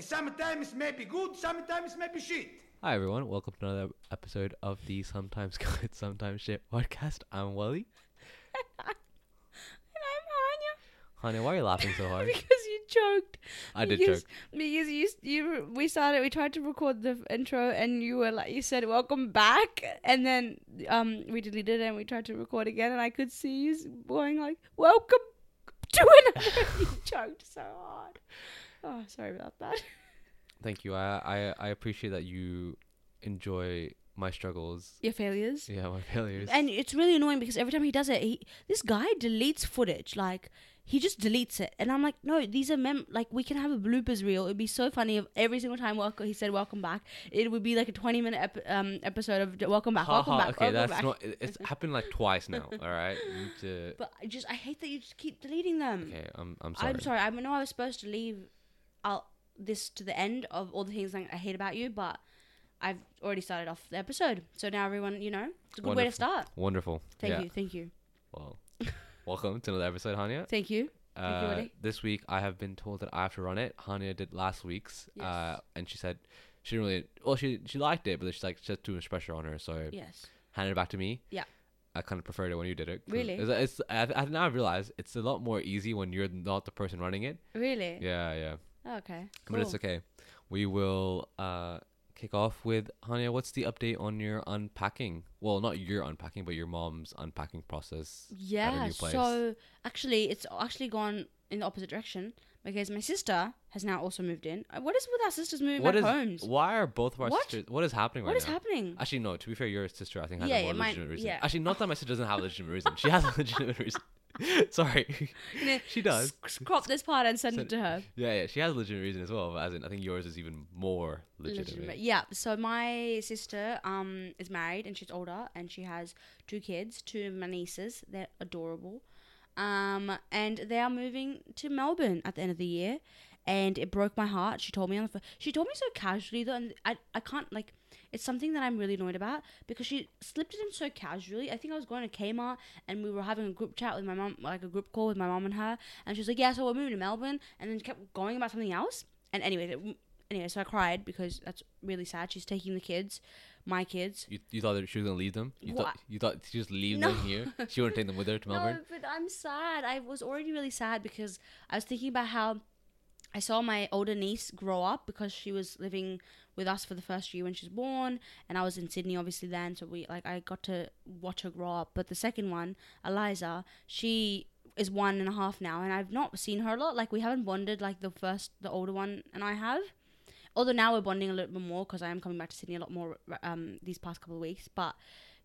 Sometimes may be good, sometimes may be shit. Hi everyone, welcome to another episode of the Sometimes Good, Sometimes Shit podcast. I'm Wali. And I'm Honey, why are you laughing so hard? because you joked. I did because, joke. Because you, you, we started, we tried to record the intro, and you were like, you said, "Welcome back," and then um, we deleted it, and we tried to record again, and I could see you going like, "Welcome to another." you joked so hard. Oh, sorry about that. Thank you. I, I I appreciate that you enjoy my struggles. Your failures. Yeah, my failures. And it's really annoying because every time he does it, he this guy deletes footage. Like he just deletes it, and I'm like, no, these are mem. Like we can have a bloopers reel. It'd be so funny if every single time welcome he said welcome back, it would be like a 20 minute ep- um episode of welcome back, Ha welcome ha, back, okay, welcome that's back. not. it- It's happened like twice now. All right. To- but I just I hate that you just keep deleting them. okay, I'm I'm sorry. I'm sorry. I know I was supposed to leave out this to the end of all the things I hate about you, but I've already started off the episode. So now everyone, you know, it's a good way to start. Wonderful. Thank yeah. you, thank you, Well, welcome to another episode, Hania. thank you. you, Uh, Wali. this week I have been told that I have to run it. Hania did last week's, uh, and she said she didn't really. Well, she she liked it, but she's like she had too much pressure on her, so Yes. handed it back to me. Yeah. I kind of preferred it when you did it. Really? It's, it's I, I now realize it's a lot more easy when you're not the person running it. Really? Yeah, yeah. Okay. But it's okay. We will uh kick off with Hania. What's the update on your unpacking? Well, not your unpacking, but your mom's unpacking process. Yeah. new place. So actually, it's actually gone in the opposite direction because my sister has now also moved in. Uh, What is with our sisters moving What back is? homes? Why are both of our What? sisters? What is happening right is now? happening? Actually, no. To be fair, your sister I think has Yeah, a more yeah, legitimate reason. yeah. Actually, not that my sister doesn't have a legitimate reason. She has a legitimate reason. Sorry, she does. crop this part and send Send- it to her. Yeah, yeah. She has a legitimate reason as well. But as in, I think yours is even more legitimate. Legitimate. Yeah. So my sister um is married and she's older and she has two kids, two of my nieces. They're adorable. Um and they are moving to Melbourne at the end of the year, and it broke my heart. She told me on the phone. She told me so casually though, and I I can't like. It's something that I'm really annoyed about because she slipped it in so casually. I think I was going to Kmart and we were having a group chat with my mom, like a group call with my mom and her, and she was like, "Yeah, so we're moving to Melbourne," and then she kept going about something else. And anyway, th- anyway, so I cried because that's really sad. She's taking the kids, my kids. You, you thought that she was gonna leave them? You What? thought you thought she just leave No. them here? She wouldn't take them with her to Melbourne. No, but I'm sad. I was already really sad because I was thinking about how I saw my older niece grow up because she was living with us for the first year when she was born, and I was in Sydney obviously then, so we like I got to watch her grow up. But the second one, Eliza, she is one and a half now, and I've not seen her a lot. Like we haven't bonded like the first, the older one and I have. Although now we're bonding a little bit more because I am coming back to Sydney a lot more um these past couple of weeks, but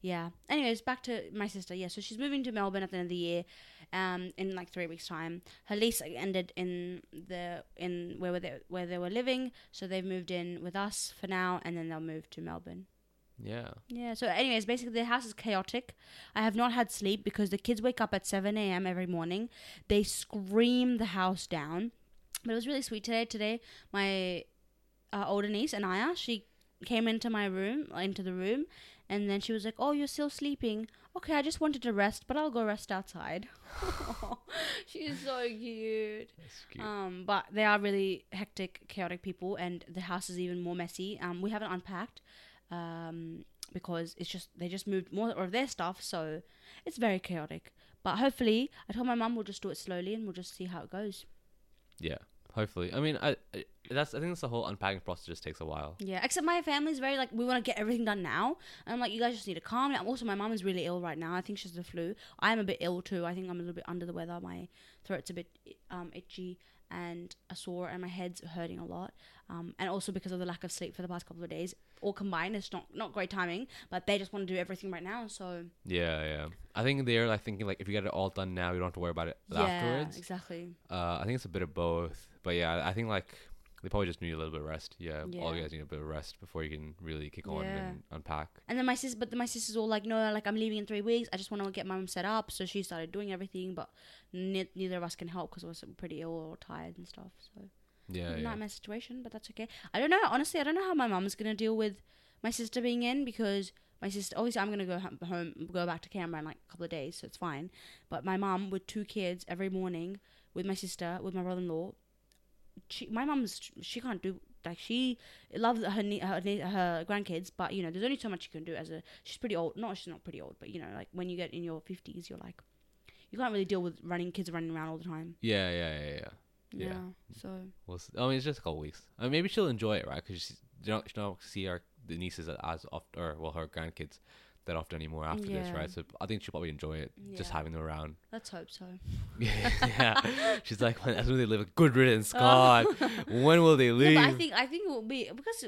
yeah. Anyways, back to my sister. Yeah, so she's moving to Melbourne at the end of the year, um, in like three weeks' time. Her lease ended in the in where were they where they were living, so they've moved in with us for now, and then they'll move to Melbourne. Yeah. Yeah. So, anyways, basically the house is chaotic. I have not had sleep because the kids wake up at seven a.m. every morning. They scream the house down. But it was really sweet today. Today, my uh, older niece Anaya, she came into my room, into the room, and then she was like, "Oh, you're still sleeping? Okay, I just wanted to rest, but I'll go rest outside." She's so cute. Cute. Um, but they are really hectic, chaotic people, and the house is even more messy. Um, we haven't unpacked, um, because it's just they just moved more of their stuff, so it's very chaotic. But hopefully, I told my mum we'll just do it slowly and we'll just see how it goes. yeah. Hopefully. I mean, I, I that's I think that's the whole unpacking process just takes a while. Yeah, except my family's very like we want to get everything done now. And I'm like, you guys just need to calm down. Also, my mom is really ill right now. I think she's the flu. I'm a bit ill too. I think I'm a little bit under the weather. My throat's a bit um, itchy and a sore, and my head's hurting a lot. Um, and also because of the lack of sleep for the past couple of days, all combined, it's not not great timing. But they just want to do everything right now. So Yeah, yeah. I think they're like thinking like if you get it all done now, you don't have to worry about it yeah, afterwards. exactly. Uh, I think it's a bit of both, but yeah, I think like they probably just need a little bit of rest. Yeah, all you guys need a bit of rest before you can really kick on Yeah. and unpack. And then my sis, but then my sister's all like, no, like I'm leaving in three weeks. I just want to get my mum set up. So she started doing everything, but ne- neither of us can help because we're pretty ill or tired and stuff. So Yeah, yeah. nightmare situation, but that's okay. I don't know. Honestly, I don't know how my mum's gonna deal with my sister being in because my sister. Obviously, I'm gonna go home, home go back to Canberra in like a couple of days, so it's fine. But my mum with two kids every morning with my sister with my brother-in-law. She, my mom's she can't do like she loves her her, her grandkids, but you know there's only so much you can do as a she's pretty old. No, she's not pretty old, but you know like when you get in your fifties, you're like you can't really deal with running kids running around all the time. Yeah, yeah, yeah, yeah. Yeah. Yeah. So We'll I mean, it's just a couple weeks. I mean, maybe she'll enjoy it, right? Because she don't, she don't see our the nieces as often, or well, her grandkids that often anymore after this, right? So I think she'll probably enjoy it, just having them around. let's hope so. yeah, she's like, when, as soon they live a good riddance, oh. God, when will they leave? I think I think it will be because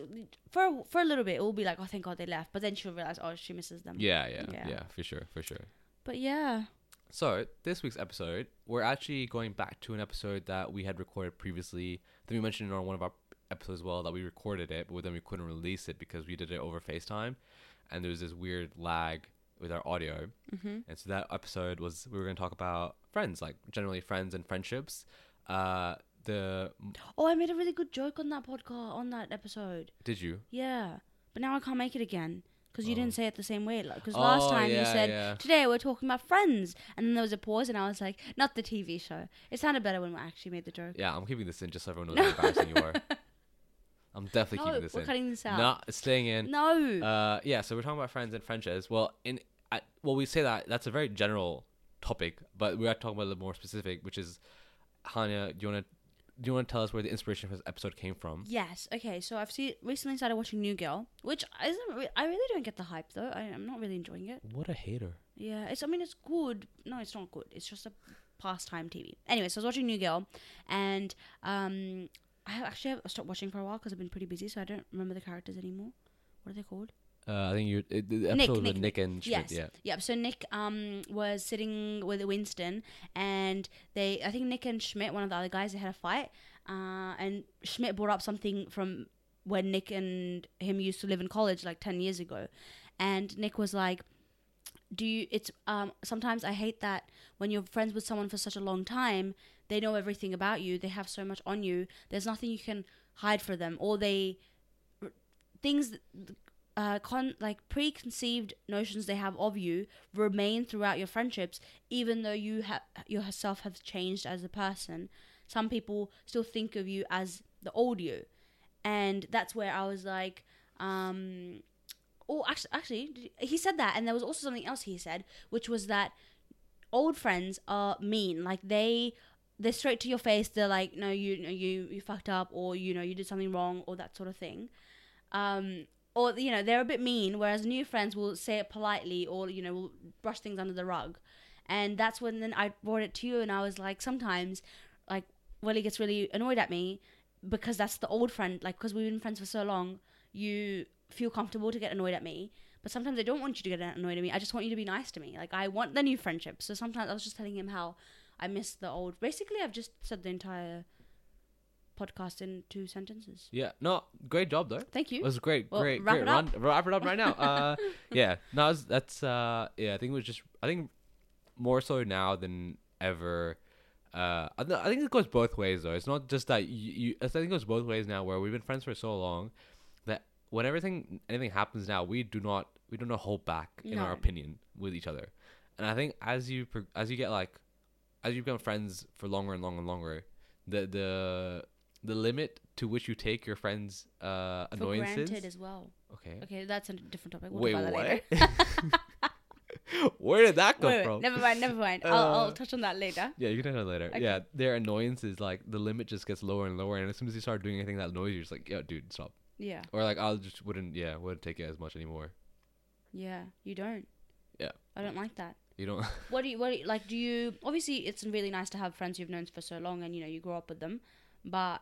for for a little bit it will be like oh thank God they left, but then she'll realize oh she misses them. yeah, yeah, Yeah. yeah, for sure, for sure. But yeah, So this week's episode, we're actually going back to an episode that we had recorded previously. That we mentioned in one of our episodes as well that we recorded it, but then we couldn't release it because we did it over FaceTime, and there was this weird lag with our audio. mm-hmm. And so that episode was we were going to talk about friends, like generally friends and friendships. Uh, the Oh, I made a really good joke on that podcast on that episode. did you? Yeah, but now I can't make it again because you Oh. didn't say it the same way. Because last Oh, time you said yeah. today we're talking about friends, and then there was a pause, and I was like, not the TV show. It sounded better when we actually made the joke. Yeah, I'm keeping this in just so everyone knows how embarrassing you are. I'm definitely No, keeping this we're in. cutting this out. No, it's staying in. No. Uh, yeah, so we're talking about friends and friendships. Well, in I, well, we say that that's a very general topic, but we are talking about a little more specific, which is Hania. Do you want to do you want to tell us where the inspiration for this episode came from? Yes. Okay. So I've seen recently started watching New Girl, which isn't. Re- I really don't get the hype though. I, I'm not really enjoying it. What a hater! Yeah. It's. I mean, it's good. No, it's not good. It's just a pastime TV. Anyway, so I was watching New Girl, and um, I actually have stopped watching for a while because I've been pretty busy, so I don't remember the characters anymore. What are they called? Uh, I think you it, the episode Nick, with Nick, Nick, and Schmidt. Yes. Yeah, Yep. So Nick um was sitting with Winston, and they I think Nick and Schmidt, one of the other guys, they had a fight. Uh, and Schmidt brought up something from when Nick and him used to live in college like ten years ago, and Nick was like, "Do you? It's um sometimes I hate that when you're friends with someone for such a long time, they know everything about you, they have so much on you. There's nothing you can hide for them, or they things." uh, con- like preconceived notions they have of you remain throughout your friendships, even though you have yourself have changed as a person. Some people still think of you as the old you, and that's where I was like, um, oh, actually, actually, he said that, and there was also something else he said, which was that old friends are mean, like they. They're straight to your face. They're like, no, you, you, you fucked up, or you know, you did something wrong, or that sort of thing. Um, or you know they're a bit mean whereas new friends will say it politely or you know will brush things under the rug and that's when then i brought it to you and i was like sometimes like willie gets really annoyed at me because that's the old friend like because we've been friends for so long you feel comfortable to get annoyed at me but sometimes i don't want you to get annoyed at me i just want you to be nice to me like i want the new friendship so sometimes i was just telling him how i miss the old basically i've just said the entire podcast in two sentences yeah. No, great job though. thank you It was great, Well, great, wrap great it up. run. Wrap it up right now. Uh, yeah, no, it's- that's uh, yeah. I think it was just. I think more so now than ever. Uh, I, th- I think it goes both ways though. It's not just that you, you. I think it goes both ways now. Where we've been friends for so long that when everything anything happens now, we do not we do not hold back in our opinion with each other. And I think as you pro- as you get like as you become friends for longer and longer and longer, the the the limit to which you take your friends' uh, for annoyances. granted as well Okay. Okay, that's a different topic. We'll Wait, talk about what? that later. Where did that come Wait, wait, from? never mind, never mind. I'll, Uh, I'll touch on that later. Yeah, you can tell later. Okay. Yeah, their annoyance is like the limit just gets lower and lower, and as soon as you start doing anything that annoys you, it's like, yo, dude, stop. Yeah, Or like, I'll just wouldn't, yeah, wouldn't take it as much anymore. yeah. You don't. Yeah. I don't like that. You don't. What do you? What do you, like? Do you? Obviously, it's really nice to have friends you've known for so long, and you know you grow up with them. But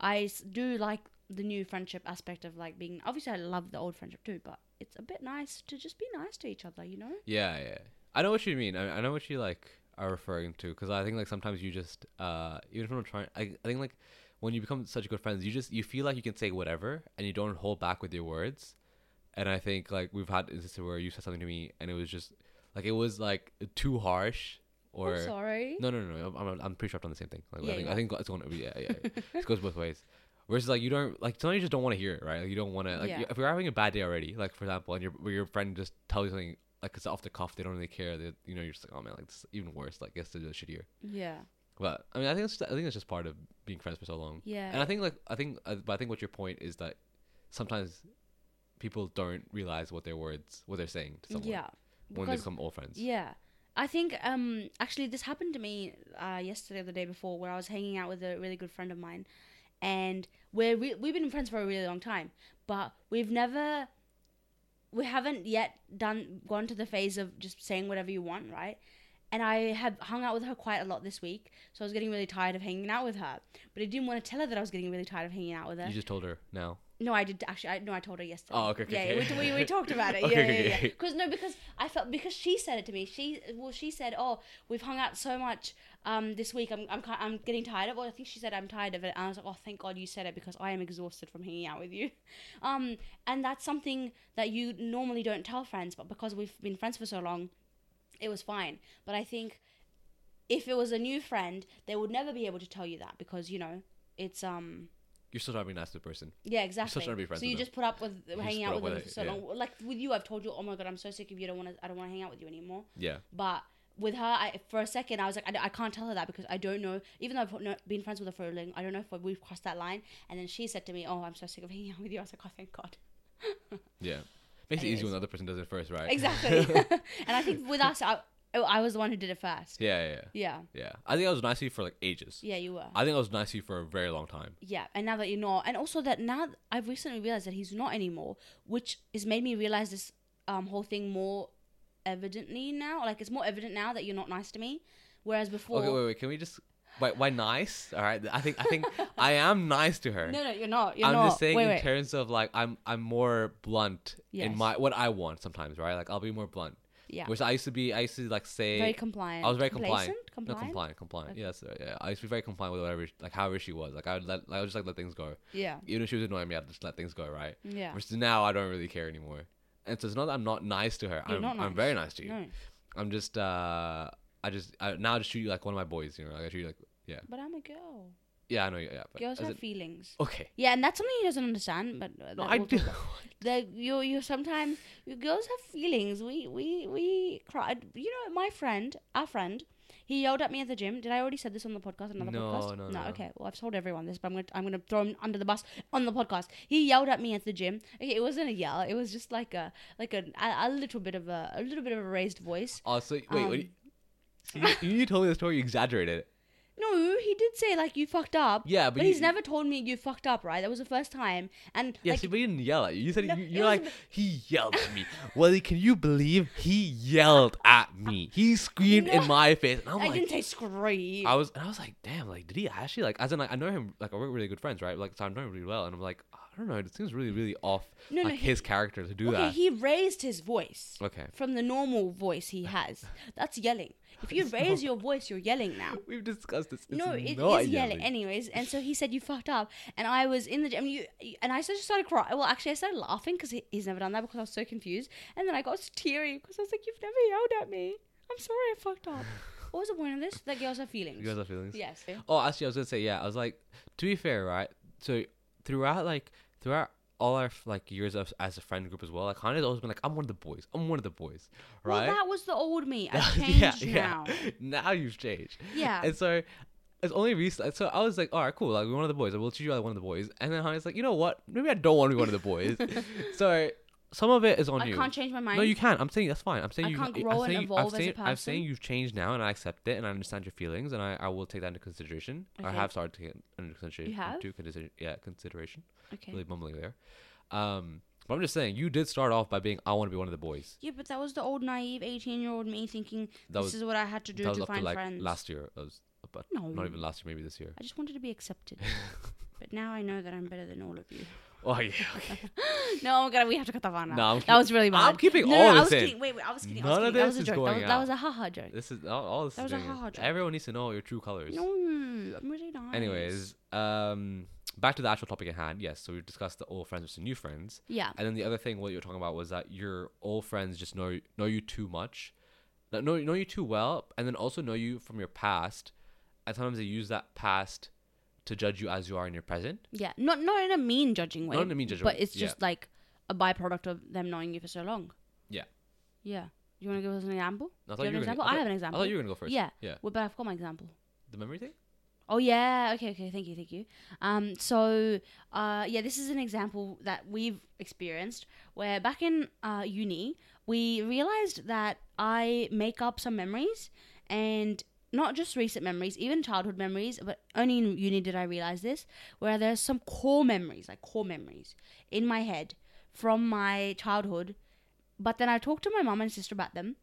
I do like the new friendship aspect of like being. Obviously, I love the old friendship too, but it's a bit nice to just be nice to each other. You know? yeah, yeah. I know what you mean. I, I know what you like are referring to because I think like sometimes you just uh even if I'm trying, I, I think like when you become such good friends, you just you feel like you can say whatever and you don't hold back with your words. And I think like we've had instances where you said something to me and it was just like it was like too harsh or I'm sorry. No, no, no. no. I'm, I'm, pretty sure I've done the same thing. Like, Yeah, I think you I think it's going to be yeah, yeah. yeah. it goes both ways. Whereas like you don't like sometimes you just don't want to hear it, right? Like you don't want to like Yeah. if you're having a bad day already, like for example, and your your friend just tells you something like it's off the cuff, they don't really care. That you know you're just like oh man, like it's even worse. Like it's the shittier. Yeah. But I mean, I think it's I think it's just part of being friends for so long. Yeah. And I think like I think uh, but I think what your point is that sometimes people don't realize what their words what they're saying to someone yeah. When they become old friends. Yeah. I think um actually this happened to me uh yesterday or the day before where I was hanging out with a really good friend of mine and we're re- we've been friends for a really long time but we've never we haven't yet done gone to the phase of just saying whatever you want, right? And I have hung out with her quite a lot this week, so I was getting really tired of hanging out with her. But I didn't want to tell her that I was getting really tired of hanging out with her. You just told her now. No, I did actually. I, no, I told her yesterday. Oh, okay, okay, Yeah, okay. We, we, we talked about it. Okay, yeah, okay, yeah, yeah. Because no, because I felt because she said it to me. She well, she said, "Oh, we've hung out so much um this week. I'm I'm I'm getting tired of." it. Well, I think she said I'm tired of it. And I was like, "Oh, thank God you said it because I am exhausted from hanging out with you." Um, and that's something that you normally don't tell friends, but because we've been friends for so long, it was fine. But I think if it was a new friend, they would never be able to tell you that because you know it's um You're still trying to be nice to the person. yeah, exactly. You're still trying to be friends so you with just put up with hanging out up with them with for so yeah. long. Like with you, I've told you, oh my god, I'm so sick of you. I don't want to. I don't want to hang out with you anymore. Yeah. But with her, I, for a second, I was like, I can't tell her that because I don't know. Even though I've been friends with her for a long, I don't know if we've crossed that line. And then she said to me, "Oh, I'm so sick of hanging out with you." I was like, "Oh, thank God." Yeah. Makes it easy when the other person does it first, right? Exactly. and I think with us, I, I was the one who did it first. Yeah, yeah, yeah. Yeah. Yeah. I think I was nice to you for like ages. Yeah, you were. I think I was nice to you for a very long time. Yeah, and now that you're not, and also that now th- I've recently realized that he's not anymore, which has made me realize this um whole thing more evidently now. Like it's more evident now that you're not nice to me, whereas before. Okay, wait, wait. Can we just why why nice? All right. I think I think I am nice to her. No, no, you're not. You're I'm not. just saying wait, in wait. terms of like I'm I'm more blunt in my what I want sometimes, right? Like I'll be more blunt. Yeah, Which I used to be I used to like say very compliant. I was very compliant. Complacent? No, Compliant? compliant, compliant. Okay. Yeah, that's right, yeah. I used to be very compliant with whatever, like however she was. Like I would let, like, I would just like let things go. Yeah, Even if she was annoying me, I'd just let things go, right? yeah. Versus now, I don't really care anymore. And so it's not that I'm not nice to her. You're I'm, not I'm very nice to you. No, I'm just, uh, I just I, now I just treat you like one of my boys. You know, like I treat you like, yeah, but I'm a girl. Yeah, I know, yeah. But Girls have in- feelings. okay. Yeah, and that's something he doesn't understand. But uh, No, I we'll do. that you you sometimes you girls have feelings. We we we cried. You know, my friend, our friend, he yelled at me at the gym. Did I already said this on the podcast? Another No, podcast? no, no. Okay, well I've told everyone this, but I'm gonna I'm gonna throw him under the bus on the podcast. He yelled at me at the gym. Okay, it wasn't a yell. It was just like a like a a, little bit of a a little bit of a raised voice. Oh, so wait, Um, wait. You, you told me the story. You exaggerated it. No, he did say like you fucked up. Yeah, but but, you- he's never told me you fucked up. Right? That was the first time. And Yeah, like see, but he didn't yell at you. You said No, you, it you're like wasn't- he yelled at me. Well, can you believe he yelled at me? He screamed in No. my face, and I'm I like, didn't say scream. I was, and I was like, damn, like, did he actually like? As in, like, I know him, like, we're really good friends, right? Like, so I know him really well, and I'm like, don't know, it seems really, really off, No, no, like he- his character to do okay, that. he raised his voice okay, from the normal voice he has. That's yelling. If you raise your voice, you're yelling now. we've discussed this. It's no, it is not yelling. Anyways, and so he said you fucked up, and I was in the gym, you, and I just started crying. Well, actually, I started laughing because he, he's never done that because I was so confused, and then I got teary because I was like, "You've never yelled at me. I'm sorry, I fucked up." What was the point of this? That girls have feelings. Guys have feelings? yes. Oh, actually, I was gonna say, yeah. I was like, to be fair, right? So throughout, like, throughout all our like years of as a friend group as well, like, Kanye's always been like, I'm one of the boys. I'm one of the boys, right? Well, that was the old me. I've yeah, changed yeah. now. Now you've changed. Yeah. And so it's only recently. So I was like, all right, cool. Like, we're one of the boys. I will treat you like one of the boys. And then Honey's like, you know what? Maybe I don't want to be one of the boys. so some of it is on I you. I can't change my mind. No, you can. I'm saying that's fine. I'm saying I you can't I'm grow and saying, evolve I'm as a saying, I'm saying you've changed now, and I accept it, and I understand your feelings, and I, I will take that into consideration. I have started to take it into consideration. You have? Into consider- yeah, consideration. Okay. Really mumbling there. Um, but I'm just saying, you did start off by being, I want to be one of the boys. Yeah, but that was the old naive eighteen-year-old me thinking That this was is what I had to do that was to up to find like friends. last year. That was, but No. not even last year, maybe this year. I just wanted to be accepted. but now I know that I'm better than all of you. Oh yeah, okay. No, God, we have to cut that one out. No, that was really bad. I'm keeping no, all no, I this was in. kidding. Wait, wait, I was kidding. I None was of kidding. that this was a joke. That going was, that was a haha joke. This is all, all this That is was a haha joke. Everyone needs to know your true colors. No, I'm really nice. Anyways, um, back to the actual topic at hand. Yes, so we discussed the old friends versus new friends, Yeah. and then the other thing what you're talking about was that your old friends just know know you too much, that know know you too well, and then also know you from your past, and sometimes they use that past to judge you as you are in your present. Yeah. Not not in a mean judging way. Not in a mean judging But way, But it's yeah. just like a byproduct of them knowing you for so long. Yeah. Yeah. You want to give us an example? I thought you have you an were gonna- example? I I have an example. I thought you were gonna go first. Yeah. Yeah. Well, but I've got my example. the memory thing. Oh yeah, okay, okay, thank you, thank you. Um, so uh, yeah, this is an example that we've experienced where back in uh, uni we realized that I make up some memories and not just recent memories, even childhood memories, but only in uni did I realize this, where there's some core memories, like core memories in my head from my childhood. But then I talked to my mom and sister about them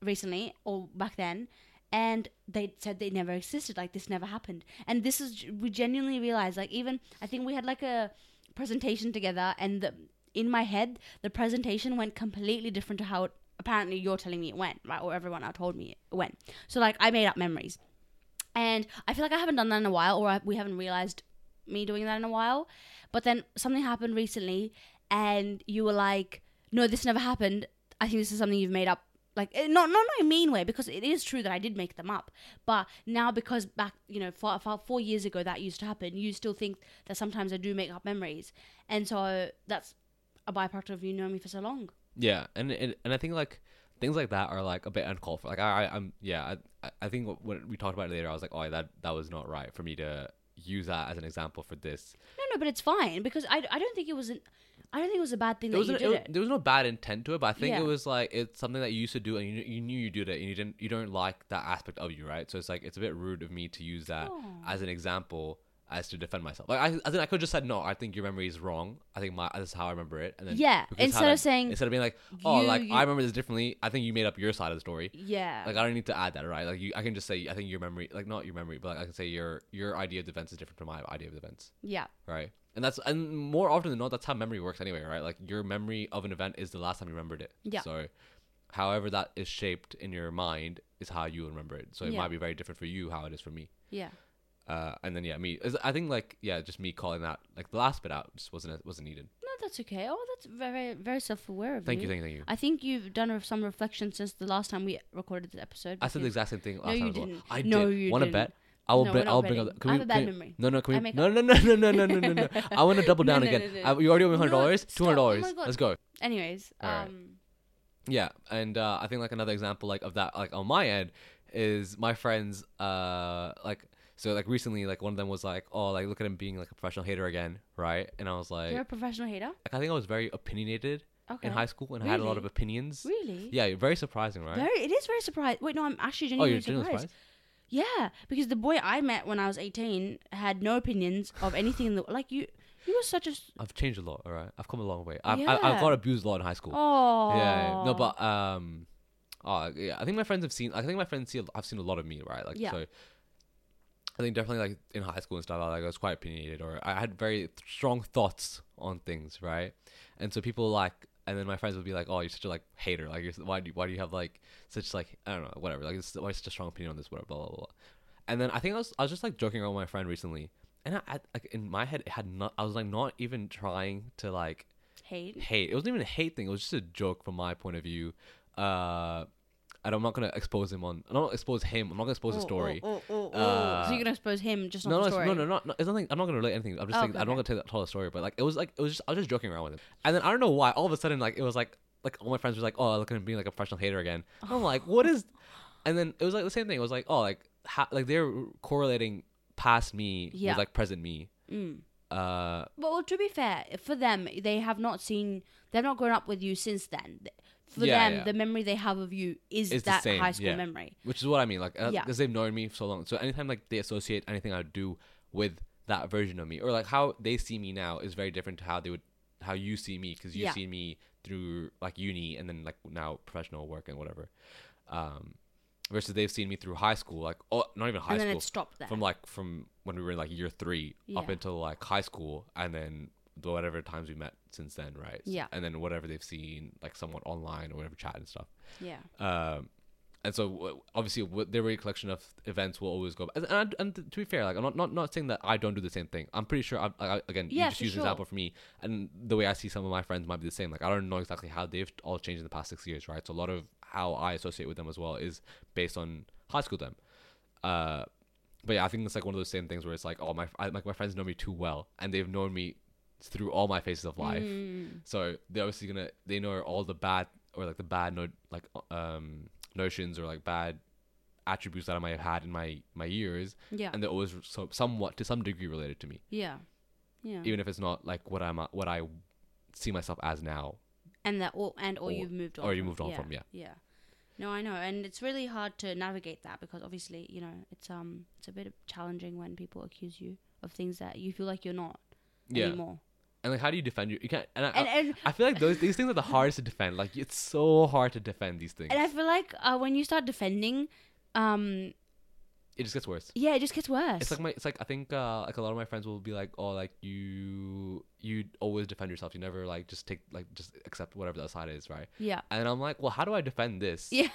recently or back then and they said they never existed like this never happened. And this is we genuinely realized like even i think we had like a presentation together and the, in my head the presentation went completely different to how it, apparently you're telling me it went right or everyone else told me it went. So like i made up memories. And i feel like i haven't done that in a while or I, we haven't realized me doing that in a while. But then something happened recently and you were like no this never happened. I think this is something you've made up like eh, not not in a mean way because it is true that I did make them up. But now because back you know four, four, years ago that used to happen, you still think that sometimes I do make up memories, and so that's a byproduct of you knowing me for so long. Yeah, and and, and I think like things like that are like a bit uncalled for. Like I, I I'm yeah, I, I think when we talked about it later, I was like, oh, that that was not right for me to use that as an example for this. No, no, but it's fine because I, I don't think it was an I don't think it was a bad thing It that was you an, did it, it. there was no bad intent to it, but I think Yeah. it was like it's something that you used to do, and you, you knew you did it, and you didn't you don't like that aspect of you, right? So it's like it's a bit rude of me to use that Oh. as an example as to defend myself. Like I, I think I could just said no. I think your memory is wrong. I think my this is how I remember it, and then Yeah, instead of saying instead of being like oh you- like you- I remember this differently, I think you made up your side of the story. Yeah. Like I don't need to add that, right? Like you, I can just say I think your memory, like not your memory, but like I can say your your idea of defense is different from my idea of defense, yeah. right? And that's and more often than not, that's how memory works anyway, right? Like your memory of an event is the last time you remembered it. Yeah. So, however that is shaped in your mind is how you remember it. So it Yeah. might be very different for you how it is for me. Yeah. Uh, and then yeah, me. I think like yeah, just me calling that like the last bit out just wasn't wasn't needed. No, that's okay. Oh, that's very very self aware of thank you. Thank you, thank you. I think you've done some reflection since the last time we recorded the episode. I said the exact same thing last no, time. You didn't. Well. I no, did. you want to bet. I will. No, bet, I'll bring up. Can I have we, a bad memory. No, no, can we? No, no, no, no, no, no, no, no. I want to double down no, again. I, uh, you already owe me hundred dollars. Two hundred dollars. Oh Let's go. Anyways, right. um, yeah, and uh, I think like another example like of that like on my end is my friends uh like so like recently like one of them was like oh like look at him being like a professional hater again right and I was like you're a professional hater. like I think I was very opinionated Okay. in high school and I had a lot of opinions. Really? Yeah, very surprising, right? Very. It is very surprising. Wait, no, I'm actually genuinely oh, you're genuinely surprised. surprised? Yeah, because the boy I met when I was 18 had no opinions of anything in the like you. You were such a. s- I've changed a lot. All right, I've come a long way. I've I, I Yeah. got abused a lot in high school. Oh. Yeah, yeah. no, but um, oh yeah, I think my friends have seen. I think my friends see. I've seen a lot of me, right? Like Yeah. so. I think definitely like in high school and stuff, I, like I was quite opinionated, or I had very th- strong thoughts on things, right? And so people like, and then my friends would be like, "Oh, you're such a like hater. Like, you're, why do you, why do you have like such like I don't know, whatever. Like, it's, why such a strong opinion on this, whatever, blah blah blah." And then I think I was I was just like joking around with my friend recently, and I, I like in my head it had not. I was like not even trying to like Hate. hate. It wasn't even a hate thing. It was just a joke from my point of view. Uh, and I'm not gonna expose him on. I'm not gonna expose him. I'm not gonna expose the story. Oh, oh, oh. Uh, so you're gonna expose him just on No, the no, story? no, no, no, no. It's nothing. I'm not gonna relate anything. I'm just Oh, saying. okay, I'm not gonna tell that tell the story. But like, it was like it was. Just, I was just joking around with him. And then I don't know why. All of a sudden, like it was like like all my friends were like, "Oh, look at him being like a professional hater again." And I'm like, "What is?" And then it was like the same thing. It was like, "Oh, like ha- like they're correlating past me Yeah. with like present me." Mm. Uh, But well, to be fair, for them, they have not seen. They've not grown up with you since then. For Yeah, them, yeah. the memory they have of you is It's that high school yeah. memory. which is what I mean. Like, because Yeah. they've known me for so long. So anytime like they associate anything I do with that version of me, or like how they see me now, is very different to how they would how you see me because you see me through like uni and then like now professional work and whatever. Um, versus they've seen me through high school, like oh, not even high and then school, it stopped there. from like from when we were in like year three up until like high school, and then the whatever times we met since then, right? Yeah. and then whatever they've seen like somewhat online or whatever chat and stuff. yeah. Um, and so obviously their recollection of events will always go. And, and, and to be fair, like I'm not, not not saying that I don't do the same thing. I'm pretty sure. I, I, again, Yeah, you just use an example for me, and the way I see some of my friends might be the same. Like I don't know exactly how they've all changed in the past six years, right? So a lot of how I associate with them as well is based on high school them. Uh, but yeah, I think it's like one of those same things where it's like, oh my, I, like my friends know me too well, and they've known me through all my phases of life. Mm. So they're obviously gonna they know all the bad or like the bad no like um notions or like bad attributes that I might have had in my my years, Yeah. and they're always so, somewhat to some degree related to me, yeah. Yeah. even if it's not like what I'm what I see myself as now. and that or and or, Or- you've moved on or you moved on from, yeah. yeah no i know and it's really hard to navigate that because obviously you know it's um it's a bit challenging when people accuse you of things that you feel like you're not Yeah, anymore and like how do you defend you? You can't. And I, and, and I feel like those these things are the hardest to defend. Like it's so hard to defend these things. and i feel like uh, when you start defending um It just gets worse. yeah it just gets worse It's like my. It's like I think uh, like a lot of my friends will be like, oh, like you you always defend yourself. You never like just take like just accept whatever the other side is, right? yeah And I'm like, well, how do I defend this? yeah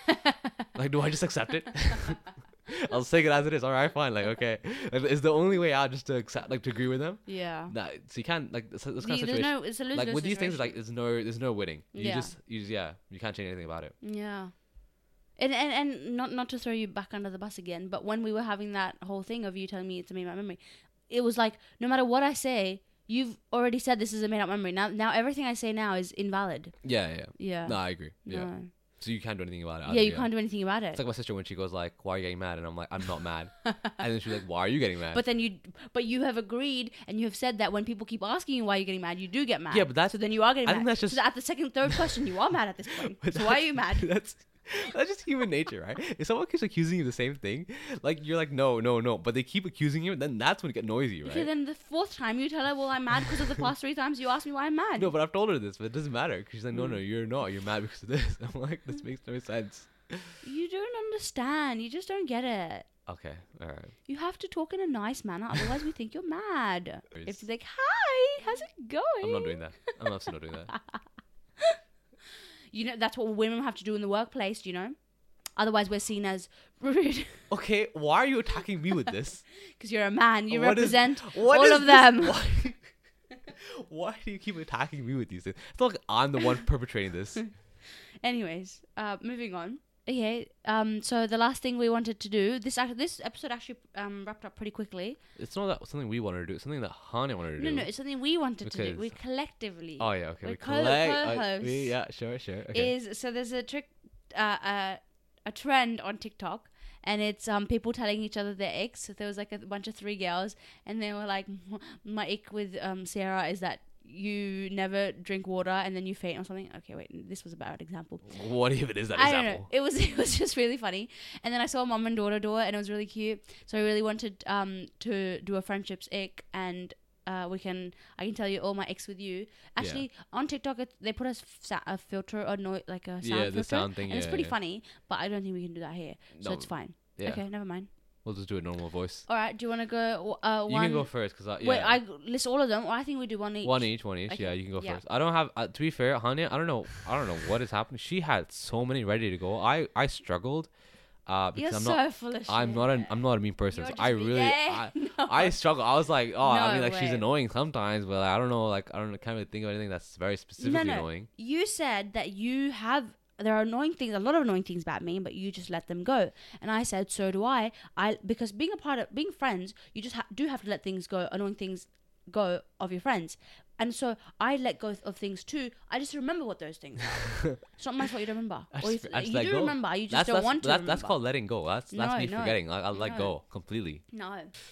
Like, do I just accept it? I'll take it as it is. All right, fine. Like, okay, like, is the only way out just to accept, like, to agree with them? yeah Nah, so you can't like this, this kind of situation. no it's a lose like with these things, like there's no there's no winning. You Yeah. just you just yeah you can't change anything about it. Yeah. And, and and not not to throw you back under the bus again, but when we were having that whole thing of you telling me it's a made up memory, it was like no matter what I say, you've already said this is a made up memory. Now now everything I say now is invalid. Yeah, yeah. Yeah. No, I agree. Yeah. No. So you can't do anything about it. Yeah, you can't do anything about it. It's like my sister when she goes like, "Why are you getting mad?" and I'm like, "I'm not mad." and then she's like, "Why are you getting mad?" but then you but you have agreed and you have said that when people keep asking you why you're getting mad, you do get mad. Yeah, but that's- so then you are getting I mad. think that's just- so at the second third question you are mad at this point. So why are you mad? that's that's just human nature, right? If someone keeps accusing you of the same thing, like you're like, "No, no, no," but they keep accusing you, then that's when it get noisy, right? Okay, then the fourth time you tell her, well, I'm mad because of the past three times you asked me why I'm mad. No, but I've told her this, but it doesn't matter. 'cause she's like, Mm. no, no, you're not. You're mad because of this. I'm like, this makes no sense. You don't understand. You just don't get it. Okay, all right. You have to talk in a nice manner, otherwise we think you're mad. If you're like, "Hi, how's it going?" I'm not doing that. I'm absolutely not doing that. You know that's what women have to do in the workplace. You know, otherwise we're seen as rude Okay, why are you attacking me with this? because you're a man. You What is- represent what all of them. Why, why do you keep attacking me with these things? It's not like I'm the one perpetrating this. Anyways, uh, moving on. Okay. Um. So the last thing we wanted to do this act- this episode actually um wrapped up pretty quickly. It's not that something we wanted to do. It's something that Hania wanted to No, do. no, no, it's something we wanted to do. Because- We collectively. Oh yeah, okay. We're We co- collect. co-hosts. we- yeah, sure, sure. Okay. is so there's a trick uh, uh, a trend on TikTok and it's um people telling each other their icks. So there was like a bunch of three girls and they were like my ick with um Sarah is that you never drink water and then you faint or something. Okay, wait, this was a bad example. what even is that I don't know. It was it was just really funny. And then I saw a mom and daughter do it and it was really cute. So I really wanted um to do a friendships ick and uh, we can I can tell you all my ex with you. Actually, on TikTok it, they put a, f- sa- a filter or no like a sound Yeah, the sound thing, and it's pretty yeah. funny. But I don't think we can do that here, so No, it's fine. Yeah. Okay, never mind. We'll just do a normal voice. All right, do you want to go? Uh, You one. can go first, cause I, yeah. Wait, I list all of them, or I think we do one each. One each, one each. Okay, Yeah, you can go yeah. first. I don't have. Uh, to be fair, Hania, I don't know. I don't know what is happening. She had so many ready to go. I I struggled. Uh, because You're I'm so not. full of I'm shit. not an. I'm not a mean person. You're so I just really. Yeah, I, no. I struggle. I was like, oh, I No mean, like she's way. annoying sometimes, but I don't know. Like I don't can't really think of anything that's very specifically no. annoying. you said that you have there are annoying things a lot of annoying things about me but you just let them go and i said so do i i because being a part of being friends you just ha- do have to let things go annoying things go of your friends and so i let go of things too i just remember what those things are it's not my fault you don't remember I or just- just you let do go. remember you just That's don't that's want to that's, that's called letting go. That's that's No, me no. forgetting. I, I let go completely. No.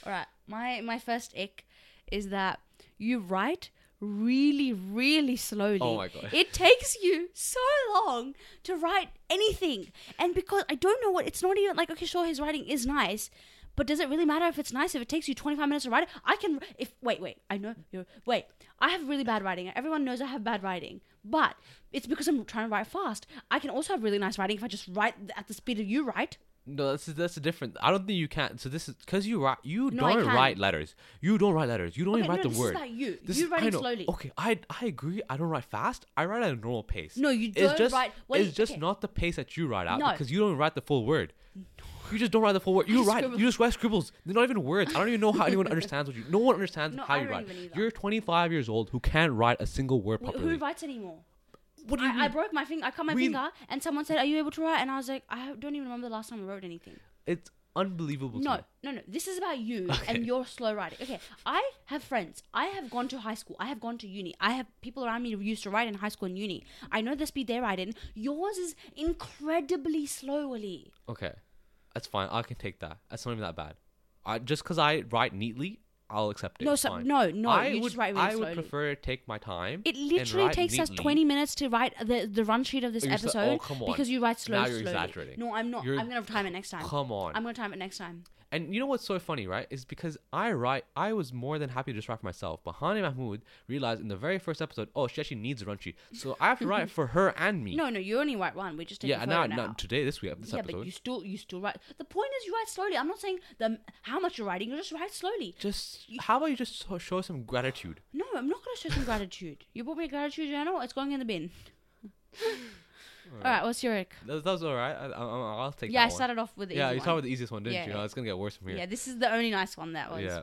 All right. My my first ick is that you write really really slowly. Oh my God. It takes you so long to write anything. And because I don't know what it's not even like okay, sure his writing is nice, but does it really matter if it's nice if it takes you 25 minutes to write it? I can if wait, wait. I know you're wait. I have really bad writing. Everyone knows I have bad writing. But it's because I'm trying to write fast. I can also have really nice writing if I just write at the speed of you write. No, that's that's a different. I don't think you can. So this is because you write. You No, don't write letters. You don't write letters. You don't Okay, even write no, the this word. is about you. This you writing slowly. Okay, I I agree. I don't write fast. I write at a normal pace. No, you It's don't just write- wait, it's just okay. not the pace that you write out No. because you don't write the full word. You just don't write the full word. You write. scribble. You just write scribbles. They're not even words. I don't even know how anyone understands what you. No one understands No, how I you write. You're 25 years old who can't write a single word properly. Who writes anymore? What do you I, mean? I broke my finger. I cut my Read- finger, and someone said, "Are you able to write?" And I was like, "I don't even remember the last time I wrote anything." it's unbelievable. No, no, no. This is about you Okay. and your slow writing. Okay, I have friends. I have gone to high school. I have gone to uni. I have people around me who used to write in high school and uni. I know the speed they write in. Yours is incredibly slowly. Okay. That's fine. I can take that. That's not even that bad. I just because I write neatly, I'll accept it. No, so, no, no. I you would. just write really I would prefer to take my time. It literally takes us 20 minutes to write the the run sheet of this You're so- episode oh, come on. because you write slow, Now you're slowly. exaggerating. No, I'm not. You're- I'm gonna time it next time. Come on. I'm gonna time it next time. And you know what's so funny, right? Is because I write, I was more than happy to just write for myself. But Hani Mahmood realized in the very first episode, oh, she actually needs a run sheet. So I have to write for her and me. No, no, you only write one. We just take yeah, now, now, now. today, this week, this yeah, episode. but you still you still write. The point is you write slowly. I'm not saying the how much you're writing. You just write slowly. just, how about you just so- show some gratitude? No, I'm not gonna show some gratitude. You bought me a gratitude journal. It's going in the bin. All right, what's your ick? That, that was all right. I, I, I'll take Yeah, I one. started off with the Yeah, you started with the easiest one, didn't Yeah, you? yeah. Oh, it's going to get worse from here. Yeah, this is the only nice one that was. Yeah.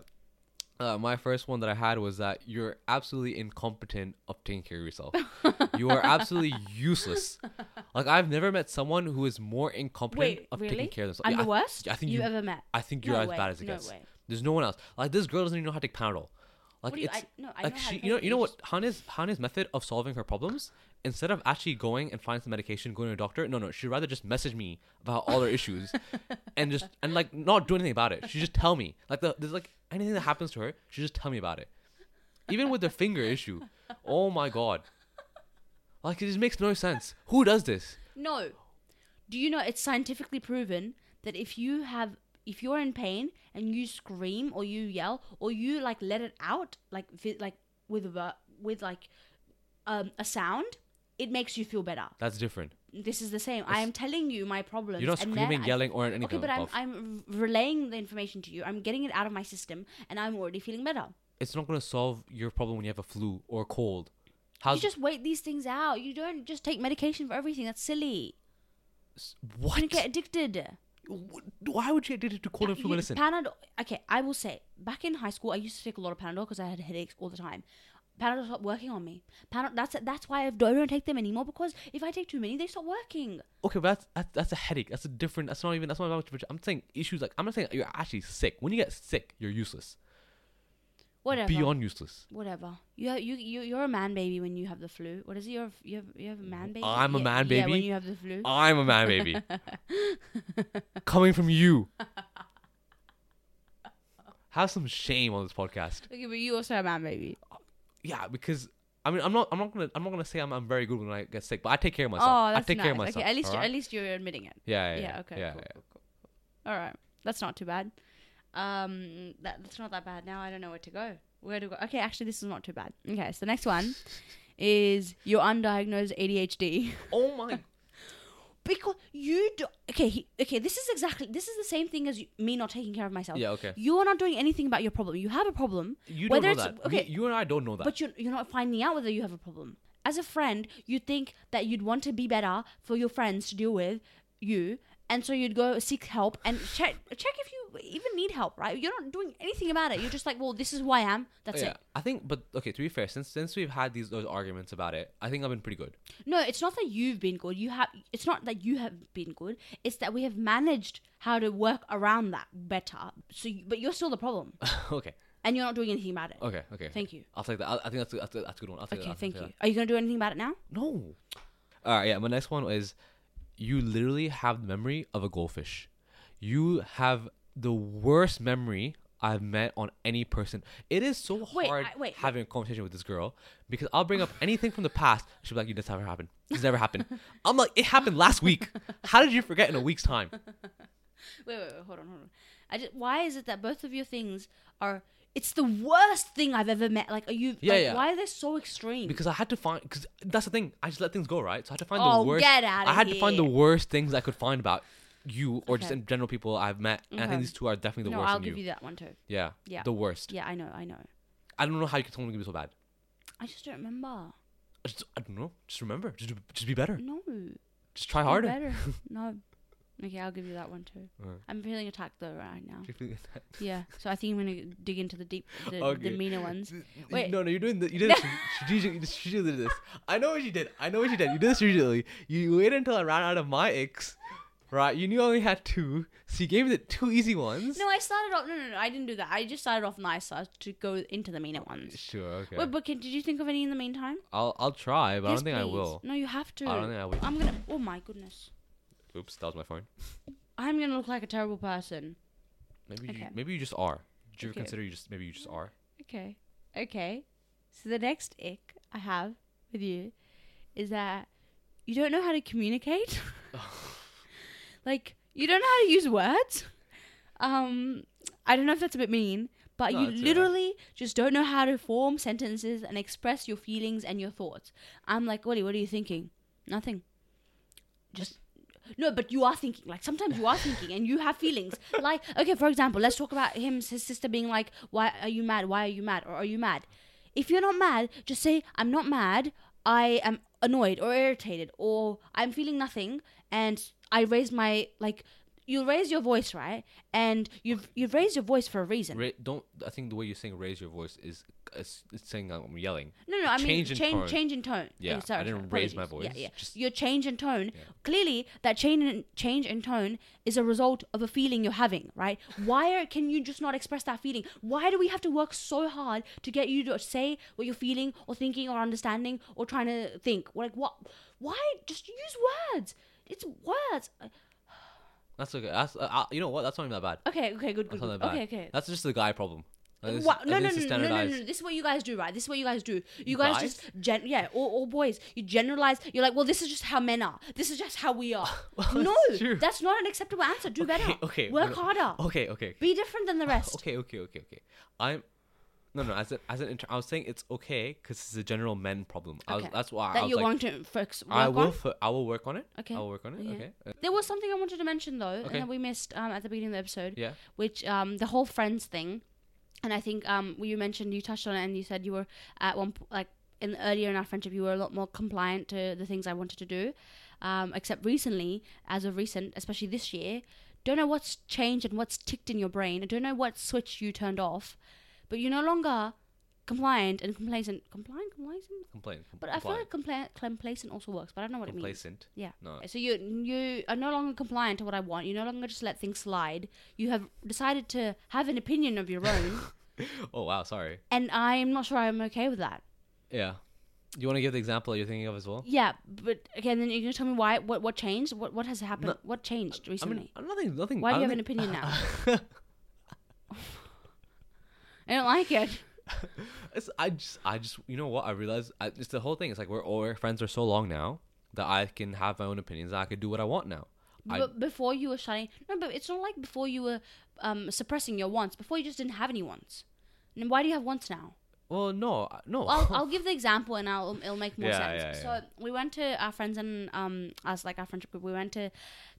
Uh, my first one that I had was that you're absolutely incompetent of taking care of yourself. you are absolutely useless. Like I've never met someone who is more incompetent Wait, of really? taking care of themselves. I'm Yeah, the worst I think you you- ever met. I think you're No as way, bad as it no gets. way. There's no one else. Like this girl doesn't even know how to take Panadol. Like do you- it's I- no, I like know how to she, you know, you know what Hana's Hana's method of solving her problems instead of actually going and finding some medication, going to a doctor. No, no, she'd rather just message me about all her issues and just and like not do anything about it. She just tell me like the, there's like anything that happens to her, she just tell me about it. Even with the finger issue, oh my god, like it just makes no sense. Who does this? No. Do you know it's scientifically proven that if you have if you're in pain and you scream or you yell or you like let it out like vi- like with a with like um, a sound, it makes you feel better. That's different. This is the same. I am telling you my problems. You're not screaming, I- yelling, or anything. Okay, but I'm. I'm relaying the information to you. I'm getting it out of my system, and I'm already feeling better. it's not going to solve your problem when you have a flu or a cold. How's you just wait these things out. You don't just take medication for everything. That's silly. what? You get addicted. Why would you get addicted to cold uh, and flu medicine? Panadol. Okay, I will say, back in high school, I used to take a lot of Panadol because I had headaches all the time. Panadol stopped working on me. Panadol. That's that's why I don't, don't take them anymore because if I take too many, they stop working. okay, but that's, that's that's a headache. That's a different. That's not even. That's not about. I'm saying issues like I'm not saying you're actually sick. When you get sick, you're useless. Whatever. Beyond useless. Whatever. You have, you you you're a man baby when you have the flu. What is it? You're you have you have a man baby. I'm a man Yeah, when you have the flu. I'm a man, baby. Coming from you. Have some shame on this podcast. Okay, but you also have a man baby. Uh, Yeah, because I mean, I'm not. I'm not gonna. I'm not gonna say I'm. I'm very good when I get sick, but I take care of myself. Oh, that's I take nice. care of myself. Okay, at least alright? at least you're admitting it. Yeah. Yeah. Yeah. yeah, okay. Yeah. cool, yeah. cool, cool, cool. All right. That's not too bad. Um, that, that's not that bad. Now I don't know where to go. Where to go? Okay, actually, this is not too bad. Okay, so the next one is your undiagnosed ADHD. Oh my. because you do. Okay, he, okay. This is exactly. This is the same thing as you, me not taking care of myself. Yeah. Okay. You are not doing anything about your problem. You have a problem, You don't Whether know it's- that. okay, Me- you and I don't know that. but you're you're not finding out whether you have a problem. As a friend, you think that you'd want to be better for your friends to deal with you, and so you'd go seek help and check check if you even need help. Right? You're not doing anything about it. You're just like, well, this is who I am. That's yeah, it. I think, but okay. To be fair, since since we've had these those arguments about it, I think I've been pretty good. No, it's not that you've been good. You have. It's not that you have been good. It's that we have managed how to work around that better. So, you, but you're still the problem, okay. and you're not doing anything about it. Okay. Okay. Thank you. I'll take that. I, I think that's that's a, that's a good one. I'll take Okay, that. I'll thank you. that. Are you gonna do anything about it now? No. All right. Yeah. My next one is, you literally have the memory of a goldfish. You have the worst memory I've met on any person. It is so Wait, hard I- wait, having a conversation with this girl because I'll bring up anything from the past. She'll be like, "You this never happened. This never happened." I'm like, "It happened last week. How did you forget in a week's time?" Wait, wait, wait, hold on, hold on. I just, why is it that both of your things are? It's the worst thing I've ever met. Like, are you? Yeah, like, yeah. Why are they so extreme? Because I had to find. Because that's the thing. I just let things go, right? So I had to find Oh, the worst. get outta I had to find the worst things I could find about you, or just in general people I've met. And I think these two are definitely the no, worst. I'll give you. you that one too. Yeah. Yeah. The worst. Yeah, I know, I know. I don't know how you can someone can be so bad. I just don't remember. I just I don't know. Just remember. Just just be better. No, Just try be harder. Better. no. Okay, I'll give you that one too. Alright. I'm feeling attacked though right now. That. Yeah, so I think I'm gonna dig into the deep, the, Okay. the meaner ones. Wait. No, no, you're doing the, you did it strategically. You strategically did this. I know what you did. I know what you did. You did this strategically. You waited until I ran out of my icks, right? You knew I only had two, so you gave me the two easy ones. No, I started off. No, no, no. I didn't do that. I just started off nicer to go into the meaner ones. Sure. Okay. Wait, but can, did you think of any in the meantime? I'll I'll try, but I Yes, don't think I please. will. No, you have to. I don't think I will. I'm gonna. Oh my goodness. Oops, that was my phone. I'm gonna look like a terrible person. Maybe you, maybe you just are. Did you ever Okay. consider you just maybe you just are? Okay. Okay. So the next ick I have with you is that you don't know how to communicate. like you don't know how to use words. Um I don't know if that's a bit mean, but No, you literally just don't know how to form sentences and express your feelings and your thoughts. I'm like, Ollie, what are you thinking? Nothing. Just no, but you are thinking. Like sometimes you are thinking, and you have feelings. Like okay, for example, let's talk about him, his sister being like, "Why are you mad? Why are you mad? Or are you mad?" If you're not mad, just say, "I'm not mad. I am annoyed or irritated, or I'm feeling nothing." And I raised my like. You raise your voice, right? And you've you've raised your voice for a reason. Ra- don't I think the way you're saying raise your voice is it's, saying I'm yelling. No, no, I mean Change change in change, tone. change in tone. Yeah, Oh, sorry, I didn't raise my voice, Yeah, yeah. just- Your change in tone. Yeah. Clearly, that change in change in tone is a result of a feeling you're having, right? Why are, can you just not express that feeling? Why do we have to work so hard to get you to say what you're feeling or thinking or understanding or trying to think? Like what? Why just use words? It's words. That's okay. That's uh, uh, you know what? That's not even that bad. Okay, okay, good, That's good, not good. that bad. Okay, okay. That's just the guy problem. Like, this- Wha- no, no, no, no, no, no, no, This is what you guys do, right? This is what you guys do. You Guys? guys just gen, yeah, all, all boys. You generalize. You're like, well, this is just how men are. This is just how we are. no, it's true. that's not an acceptable answer. Do better. Okay, okay, Work no, no. harder. Okay, okay. Be different than the rest. Okay, okay, okay, okay. I'm no, no. As an as an inter- I was saying it's okay because it's a general men problem. I was, Okay. that's why I That was you're like, going to focus. Work I will. on. Fo- I will work on it. Okay. I will work on it. Yeah. Okay. Uh, There was something I wanted to mention though, Okay. and that we missed um, at the beginning of the episode, yeah. which um, the whole friends thing, and I think um, you mentioned you touched on it, and you said you were at one p- like in earlier in our friendship, you were a lot more compliant to the things I wanted to do, um, except recently, as of recent, especially this year, don't know what's changed and what's ticked in your brain. I don't know what switch you turned off, but you're no longer compliant and complacent. Compliant, complacent. Complain. But I feel like compla- complacent also works, but I don't know what it means. complacent. Yeah. No. So you you are no longer compliant to what I want. You no longer just let things slide. You have decided to have an opinion of your own, Oh wow. Sorry. and I'm not sure I'm okay with that. Yeah. You want to give the example you're thinking of as well? Yeah, but again, then you're gonna tell me why? What what changed? What what has happened? No, what changed I recently? mean, nothing. Nothing. why do you have an opinion now? I don't like it. It's, I just, I just, you know what? I realized I, it's the whole thing. It's like we're all we're friends for so long now that I can have my own opinions. And I can do what I want now. I, But before you were shutting, no, but it's not like before you were um suppressing your wants. Before you just didn't have any wants. And why do you have wants now? well, no, no. I'll, I'll give the example and I'll it'll make more Yeah, sense. yeah, so we went to our friends and um us like our friendship group. We went to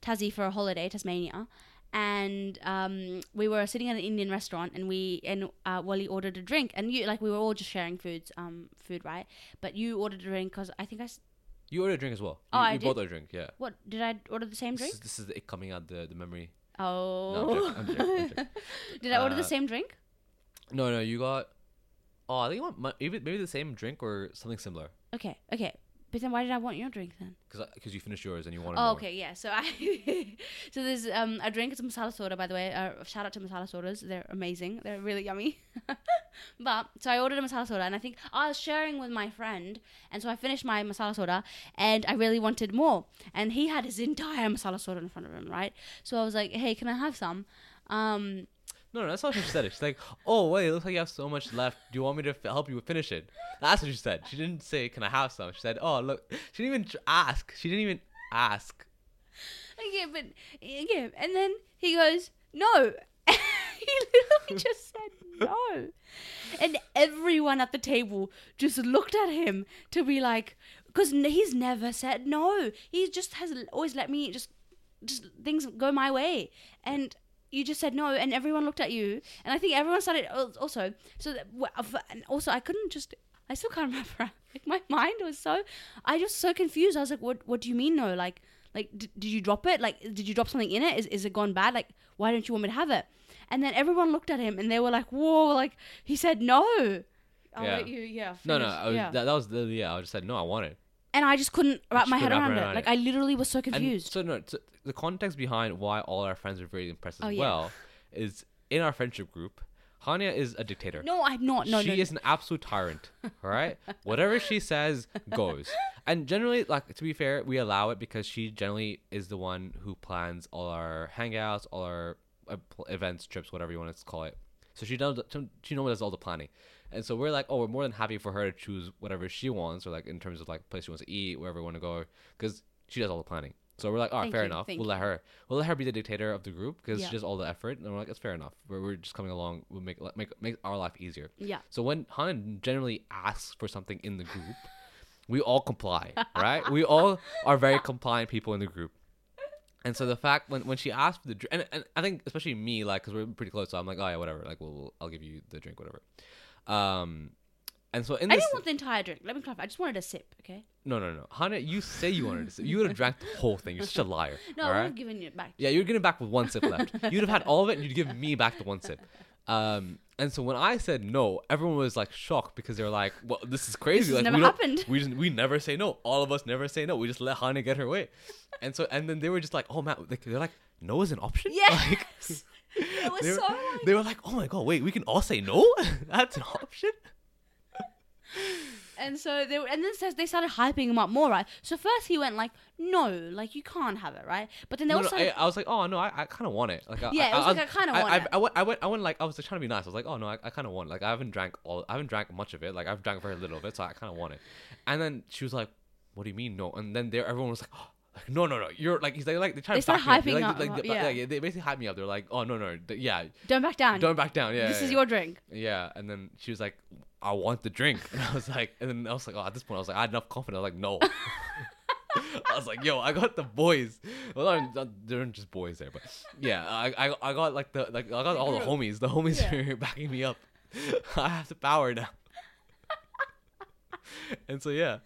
Tassie for a holiday, Tasmania, and um we were sitting at an Indian restaurant and we and uh, Wali ordered a drink and you like we were all just sharing foods um food right, but you ordered a drink because I think I s- you ordered a drink as well. Oh, you, I you did? both ordered a drink. Yeah. what did I order the same This drink? is, this is it coming out the the memory. Oh, No, I'm joking. I'm joking, I'm joking. did I order the Uh, same drink? No, no, you got. Oh, I think you want maybe maybe the same drink or something similar. Okay, okay. But then why did I want your drink then? Because you finished yours and you wanted Oh, more. okay, yeah. So I, so there's um a drink. It's a masala soda, by the way. Uh, shout out to masala sodas. They're amazing. They're really yummy. but so I ordered a masala soda, and I think I was sharing with my friend, and so I finished my masala soda, and I really wanted more, and he had his entire masala soda in front of him, right? So I was like, hey, can I have some? Um, No, no, that's not what she said. She's like, "Oh, wait, it looks like you have so much left. Do you want me to f- help you finish it?" That's what she said. She didn't say, "Can I have some?" She said, "Oh, look." She didn't even tr- ask. She didn't even ask. okay, but yeah, and then he goes, no. he literally just said no. And everyone at the table just looked at him to be like, because he's never said no. He just has always let me just, just things go my way. And you just said no, and everyone looked at you. And I think everyone started al- also. So that, and also, I couldn't just. I still can't remember. Like my mind was so. I just so confused. I was like, "What? What do you mean no? Like, like d- did you drop it? Like, did you drop something in it? Is is it gone bad? Like, why don't you want me to have it?" And then everyone looked at him and they were like, "Whoa!" Like he said no. I'll Yeah. let you. Yeah. No, no. I was, yeah. that, that was the yeah. I just said no. I want it. And I just couldn't wrap just my head around your it. Like I literally was so And confused. so no, so the context behind why all our friends are very impressed as Oh, yeah. well is in our friendship group. Hania is a dictator. no, I'm not. No, she no. is an absolute tyrant. All right, whatever she says goes, And generally, like to be fair, we allow it because she generally is the one who plans all our hangouts, all our uh, events, trips, whatever you want to call it. So she does. She normally does all the planning, and so we're like, oh, we're more than happy for her to choose whatever she wants, or like in terms of like place she wants to eat, wherever we want to go, because she does all the planning. So we're like, all right, Thank fair you, enough. thank We'll you. let her. We'll let her be the dictator of the group because Yeah. she does all the effort, and we're like, it's fair enough. We're, we're just coming along. We'll make make make our life easier. Yeah. So when Han generally asks for something in the group, we all comply, right? We all are very compliant people in the group. And so the fact when, when she asked for the drink, and, and I think especially me, like, because we're pretty close, so I'm like, oh yeah, whatever, like, we'll, we'll I'll give you the drink, whatever. Um, and so in I this, didn't want the entire drink. Let me clarify. I just wanted a sip. Okay. no, no, no, Hania, you say you wanted to, sip. you would have drank the whole thing. You're such a liar. No, I all would right? given it back. Yeah, you're getting back with one sip left. You'd have had all of it, and you'd give me back the one sip. Um, and so when I said no, everyone was like shocked because they were like, "Well, this is crazy. has like, never we happened." We just, we never say no. All of us never say no. We just let Hania get her way." And so and then they were just like, "Oh man, like, they're like, no is an option." Like, Yes. It was they, were, so like. they were like, "Oh my god, wait, we can all say no. That's an option." And so they were, and then says they started hyping him up more, right? So first he went like, "No, like you can't have it, right?" But then they No, also no, I, I was like, "Oh no, I, I kind of want it." Like, I- Yeah, I, it was I, like, I kinda want I, it. I, went, I went, I went like, I was trying to be nice. I was like, "Oh no, I, I kind of want." It. Like, I haven't drank all, I haven't drank much of it. Like, I've drank very little of it, so I kind of want it. And then she was like, "What do you mean no?" And then there, everyone was like, oh, like, no, no, no, you're like, he's like, like they try They to back started me up. They're hyping like, up, like, uh, they, yeah. they basically hype me up. They're like, oh no, no, th- yeah, don't back down. don't back down. Yeah, this yeah, is yeah. your drink. Yeah, and then she was like, "I want the drink," and I was like, and then I was like, "Oh, at this point, I was like, I had enough confidence." I was like, "No." I was like, "Yo, I got the boys." Well, not, not, just boys there, but yeah, I, I, I got like the like I got all the homies. The homies Yeah. are backing me up. I have the power now. and so yeah,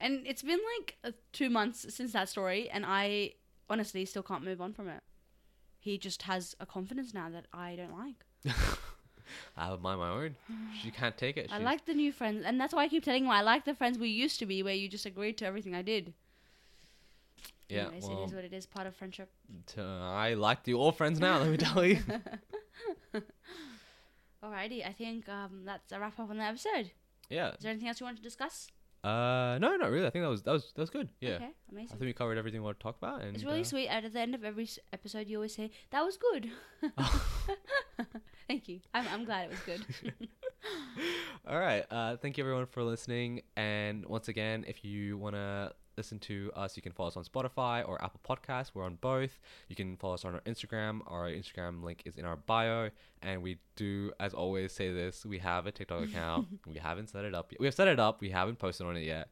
And it's been like uh, two months since that story, and I honestly still can't move on from it. He just has a confidence now that I don't like. I have mind my own. She can't take it. I like the new friends, and that's why I keep telling him I like the friends we used to be, where you just agreed to everything I did. Yeah, Anyways, well, it is what it is. Part of friendship. t- I like the all friends now. Let me tell you. Alrighty, I think um, that's a wrap up on the episode. yeah. Is there anything else you want to discuss? Uh, no, not really. I think that was that was that was good. Yeah. Okay, I amazing. think we covered everything we want to talk about. And It's really uh, sweet. At the end of every s- episode, you always say that was good. Thank you. I'm, I'm glad it was good. All right. Uh, thank you everyone for listening. And once again, if you want to listen to us, you can follow us on Spotify or Apple Podcasts. We're on both. You can follow us on our Instagram. Our Instagram link is in our bio. And we do, as always, say this: we have a TikTok account. we haven't set it up. Yet. We have set it up. We haven't posted on it yet.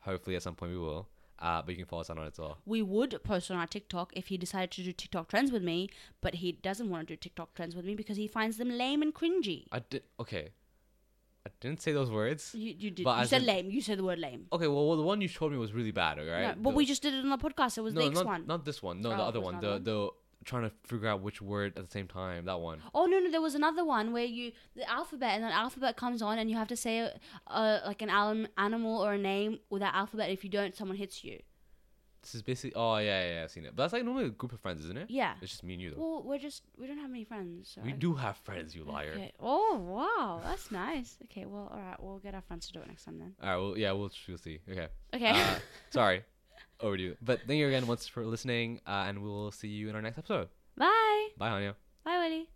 Hopefully, at some point we will. Uh, but you can follow us on it as well. we would post on our TikTok if he decided to do TikTok trends with me, but he doesn't want to do TikTok trends with me because he finds them lame and cringy. I did. Okay. Didn't say those words. You, you did. But You said in- lame. You said the word lame. Okay. Well, well, the one you showed me was really bad. All right. No, but The- we just did it on the podcast. It was the no, X not, one. not this one. No, Oh, the other one. The the trying to figure out which word at the same time. That one. Oh no no! There was another one where you the alphabet and then alphabet comes on and you have to say a, a, like an anim- animal or a name with that alphabet. If you don't, someone hits you. This is basically. Oh yeah, yeah, yeah, I've seen it. But that's like normally a group of friends, isn't it? Yeah. It's just me and you though. Well, we're just we don't have many friends. So we I- do have friends, you liar. Okay. Oh wow, that's nice. Okay, well, all right, we'll get our friends to do it next time then. All right. Well, yeah, we'll we'll see. Okay. Okay. Uh, sorry. Over to you. But thank you again once for listening, uh, and we'll see you in our next episode. Bye. Bye, Hania. Bye, Wali.